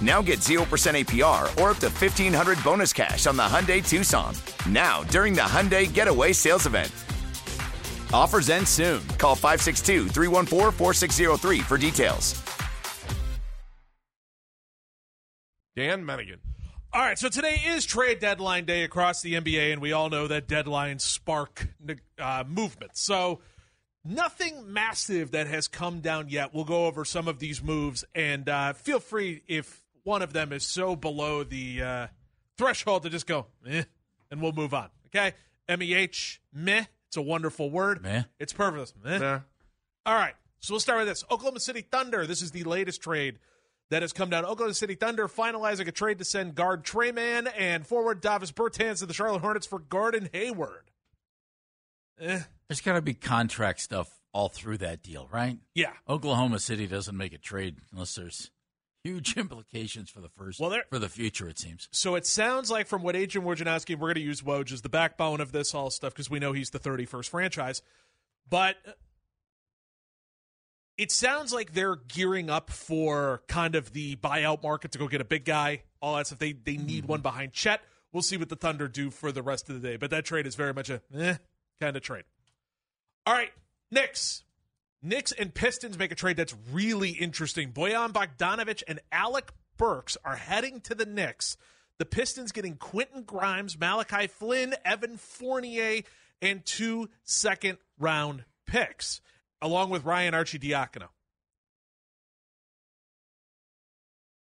Now get 0% APR or up to 1500 bonus cash on the Hyundai Tucson. Now, during the Hyundai Getaway Sales Event. Offers end soon. Call 562 314 4603 for details. Dan Mennigan. All right, so today is trade deadline day across the NBA, and we all know that deadlines spark uh, movement. So, nothing massive that has come down yet. We'll go over some of these moves, and uh, feel free if one of them is so below the uh, threshold to just go, eh, and we'll move on. Okay? M E H, meh. It's a wonderful word. Meh. It's perfect. Meh. Yeah. All right, so we'll start with this Oklahoma City Thunder. This is the latest trade that has come down. Oklahoma City Thunder finalizing a trade to send guard Tre Mann and forward Davis Bertans to the Charlotte Hornets for Gordon Hayward. Eh, There's got to be contract stuff all through that deal, right? yeah. Oklahoma City doesn't make a trade unless there's huge implications for the first Well, there- for the future. It seems. So it sounds like from what Adrian Wojnarowski, we're going to use Woj as the backbone of this all stuff because we know he's the 31st franchise. But it sounds like they're gearing up for kind of the buyout market to go get a big guy, all that stuff. They they need one behind Chet. We'll see what the Thunder do for the rest of the day. But that trade is very much a eh kind of trade. All right, Knicks. Knicks and Pistons make a trade that's really interesting. Bojan Bogdanovic and Alec Burks are heading to the Knicks. The Pistons getting Quentin Grimes, Malachi Flynn, Evan Fournier, and two second round picks, along with Ryan Arcidiacono.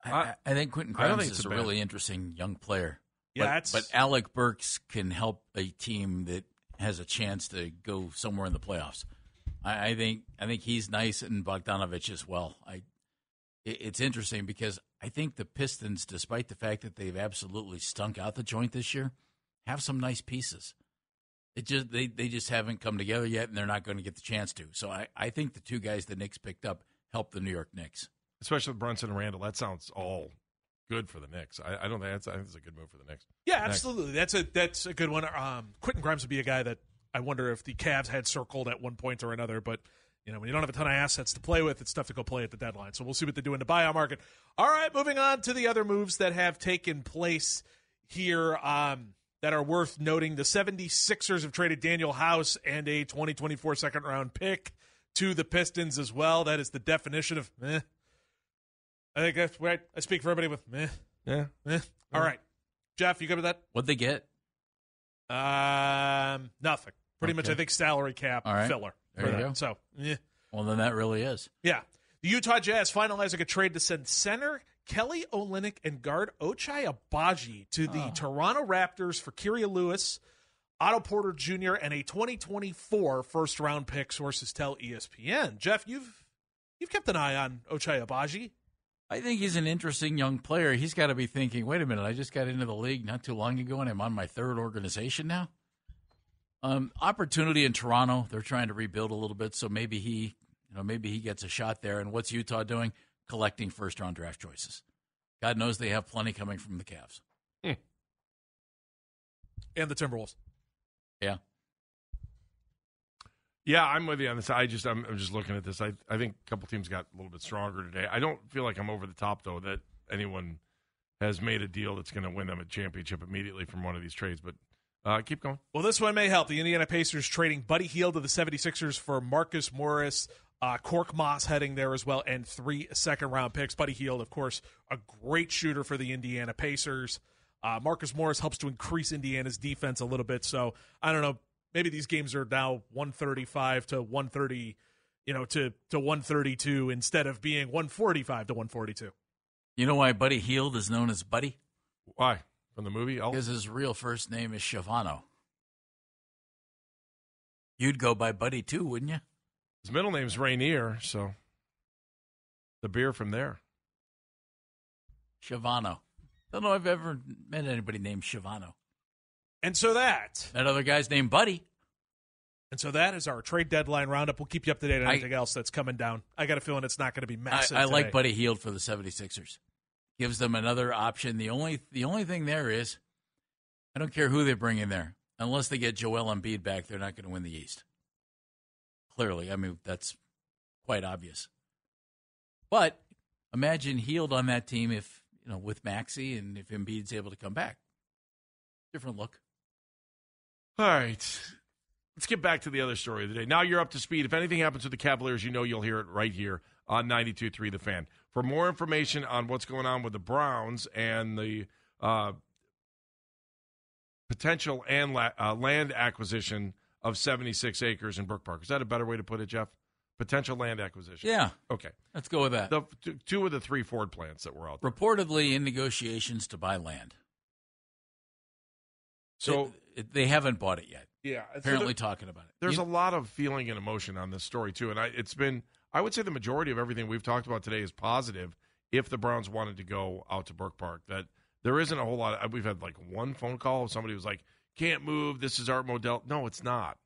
I, I, I think Quentin Grimes think is a a bad- really interesting young player. Yeah, but, but Alec Burks can help a team that has a chance to go somewhere in the playoffs. I, I think I think he's nice and Bogdanovic as well. I it, it's interesting because I think the Pistons, despite the fact that they've absolutely stunk out the joint this year, have some nice pieces. It just they, they just haven't come together yet, and they're not going to get the chance to. So I, I think the two guys the Knicks picked up help the New York Knicks. Especially Brunson and Randle. That sounds all good for the Knicks. I, I don't think that's, I think it's a good move for the Knicks. Yeah, Next. absolutely. That's a that's a good one. Um, Quentin Grimes would be a guy that I wonder if the Cavs had circled at one point or another. But you know, when you don't have a ton of assets to play with, it's tough to go play at the deadline. So we'll see what they do in the buyout market. All right, moving on to the other moves that have taken place here um, that are worth noting. The 76ers have traded Danuel House and a 2024 second round pick to the Pistons as well. That is the definition of meh. I think that's right. I speak for everybody with meh. Yeah. Eh. All right. Jeff, you good with that? What'd they get? Um, nothing. Pretty much, I think salary cap right. filler. There you that. go. So, yeah, Well, then that really is. yeah. The Utah Jazz finalizing a trade to send center Kelly Olynyk and guard Ochai Agbaji to the ah. Toronto Raptors for Kira Lewis, Otto Porter Jr., and a 2024 first round pick. Sources tell ESPN. Jeff, you've you've kept an eye on Ochai Agbaji. I think he's an interesting young player. He's got to be thinking, wait a minute, I just got into the league not too long ago and I'm on my third organization now. Um, opportunity in Toronto. They're trying to rebuild a little bit, so maybe he, you know, maybe he gets a shot there. And what's Utah doing? Collecting first round draft choices. God knows they have plenty coming from the Cavs. and the Timberwolves. Yeah. Yeah, I'm with you on this. I just I'm, I'm just looking at this. I I think a couple teams got a little bit stronger today. I don't feel like I'm over the top though that anyone has made a deal that's going to win them a championship immediately from one of these trades. But uh, keep going. Well, this one may help. The Indiana Pacers trading Buddy Hield to the 76ers for Marcus Morris. Uh, Korkmaz heading there as well, and three second round picks. Buddy Hield, of course, a great shooter for the Indiana Pacers. Uh, Marcus Morris helps to increase Indiana's defense a little bit. So I don't know. Maybe these games are now 135 to 130, you know, to, to 132 instead of being 145 to 142. You know why Buddy Hield is known as Buddy? Why? From the movie? Because his real first name is Chavano. You'd go by Buddy too, wouldn't you? His middle name's Rainier, so the beer from there. Chavano. Don't know if I've ever met anybody named Chavano. And so that That other guy's named Buddy. and so that is our trade deadline roundup. We'll keep you up to date on I- anything else that's coming down. I got a feeling it's not going to be I, massive. I like today. Buddy Hield for the 76ers. Gives them another option. The only the only thing there is, I don't care who they bring in there. Unless they get Joel Embiid back, they're not going to win the East. Clearly, I mean that's quite obvious. But imagine Hield on that team if you know with Maxey and if Embiid's able to come back. Different look. All right. Let's get back to the other story of the day. Now you're up to speed. If anything happens with the Cavaliers, you know you'll hear it right here on 92.3 The Fan. For more information on what's going on with the Browns and the uh, potential and la- uh, land acquisition of 76 acres in Brook Park. Is that a better way to put it, Jeff? Potential land acquisition. Yeah, Okay. let's go with that. The two, two of the three Ford plants that were out there. Reportedly in negotiations to buy land. So, It- they haven't bought it yet. yeah. so Apparently there- talking about it. There's You- a lot of feeling and emotion on this story too, and I, it's been I would say the majority of everything we've talked about today is positive. If the Browns wanted to go out to Brook Park, that there isn't a whole lot. Of, uh, we've had like one phone call. Of somebody was like, "Can't move. This is Art Modell." No, it's not.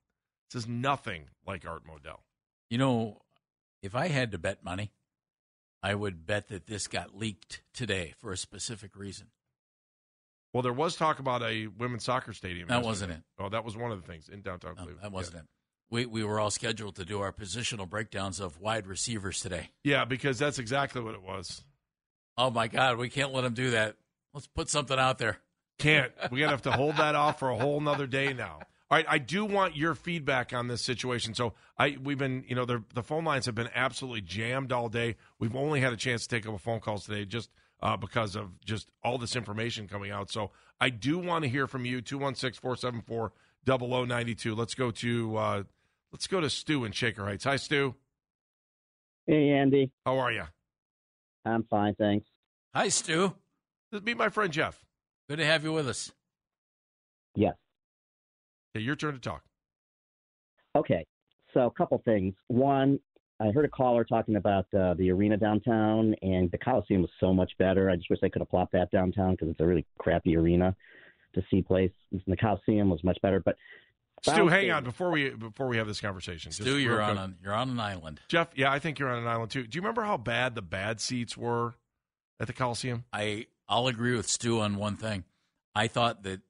This is nothing like Art Modell. You know, if I had to bet money, I would bet that this got leaked today for a specific reason. Well, there was talk about a women's soccer stadium. That yesterday. wasn't it. Oh, that was one of the things in downtown No, that wasn't it. We we were all scheduled to do our positional breakdowns of wide receivers today. Yeah, because that's exactly what it was. Oh my God, we can't let them do that. Let's put something out there. Can't. We're gonna have to hold that off for a whole nother day now. All right, I do want your feedback on this situation. So I we've been, you know, the the phone lines have been absolutely jammed all day. We've only had a chance to take up a phone calls today just uh, because of just all this information coming out. So I do want to hear from you 216-474-0092. Let's go to uh, let's go to Stu in Shaker Heights. Hi Stu. Hey, Andy. How are you? I'm fine, thanks. Hi, Stu. This be my friend Jeff. Good to have you with us. Yes. Okay, your turn to talk. Okay. So, a couple things. One, I heard a caller talking about uh, the arena downtown, and the Coliseum was so much better. I just wish they could have plopped that downtown because it's a really crappy arena to see place. And the Coliseum was much better. But Stu, hang on before we before we have this conversation. Just Stu, you're on quick. an, you're on an island. Jeff, yeah, I think you're on an island too. Do you remember how bad the bad seats were at the Coliseum? I I'll agree with Stu on one thing. I thought that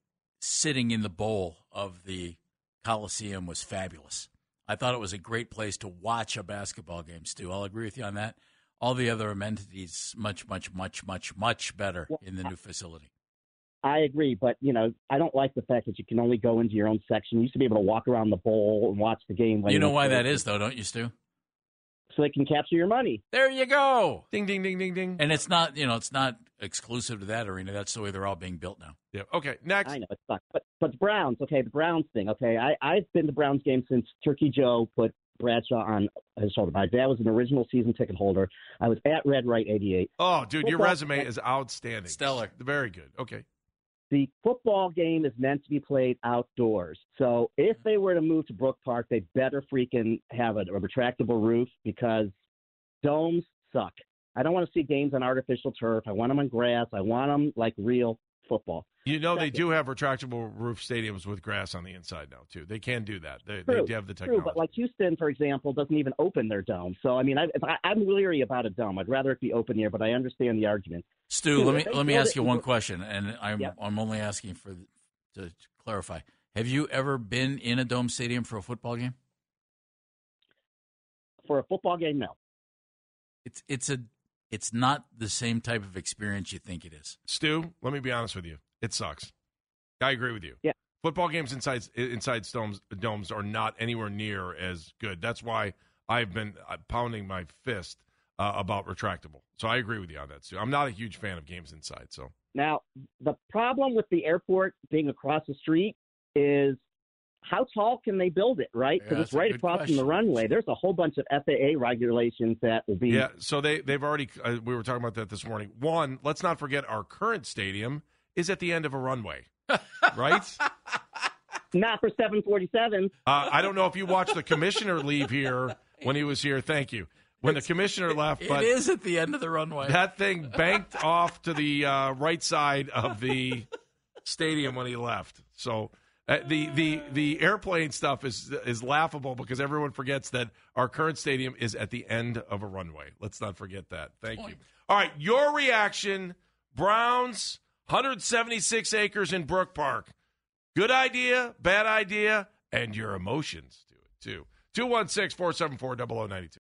sitting in the bowl of the Coliseum was fabulous. I thought it was a great place to watch a basketball game, Stu. I'll agree with you on that. All the other amenities much, much, much, much, much better in the new facility. I agree, but you know, I don't like the fact that you can only go into your own section. You used to be able to walk around the bowl and watch the game. You know why that is, though, don't you, Stu? So they can capture your money. There you go. Ding, ding, ding, ding, ding. And it's not, you know, it's not exclusive to that arena. That's the way they're all being built now. Yeah. Okay. Next. I know it sucks, but but the Browns, okay, the Browns thing, okay. I I've been to Browns games since Turkey Joe put Bradshaw on his shoulder. My dad was an original season ticket holder. I was at Red Right '88. Oh, dude, your Football- resume is outstanding. Stellar. Very good. Okay. The football game is meant to be played outdoors. So if they were to move to Brook Park, they better freaking have a, a retractable roof because domes suck. I don't want to see games on artificial turf. I want them on grass. I want them like real football. You know they do have retractable roof stadiums with grass on the inside now too. They can do that. They, True, they have the True, technology. but like Houston, for example, doesn't even open their dome. So I mean, I, I, I'm leery about a dome. I'd rather it be open here, but I understand the argument. Stu, Dude, let me let me ask it you one question, and I'm Yeah. I'm only asking for to clarify. Have you ever been in a dome stadium for a football game? for a football game, no. It's it's a it's not the same type of experience you think it is. Stu, let me be honest with you. It sucks. I agree with you. Yeah. Football games inside inside domes domes are not anywhere near as good. That's why I've been uh, pounding my fist uh, about retractable. So I agree with you on that, Stu. I'm not a huge fan of games inside. So Now, the problem with the airport being across the street is how tall can they build it, right? Because that's it's right good across from the runway. There's a whole bunch of FAA regulations that will be. yeah, so they they've already uh, we were talking about that this morning. One, let's not forget our current stadium is at the end of a runway, right? Not for 747. Uh, I don't know if you watched the commissioner leave here when he was here. Thank you. When the commissioner left, It but is at the end of the runway. that thing banked off to the uh, right side of the stadium when he left. So uh, the the the airplane stuff is is laughable because everyone forgets that our current stadium is at the end of a runway. Let's not forget that. Thank you. All right, your reaction: Browns, 176 acres in Brook Park. Good idea, bad idea, and your emotions to it too. 216 474 0092.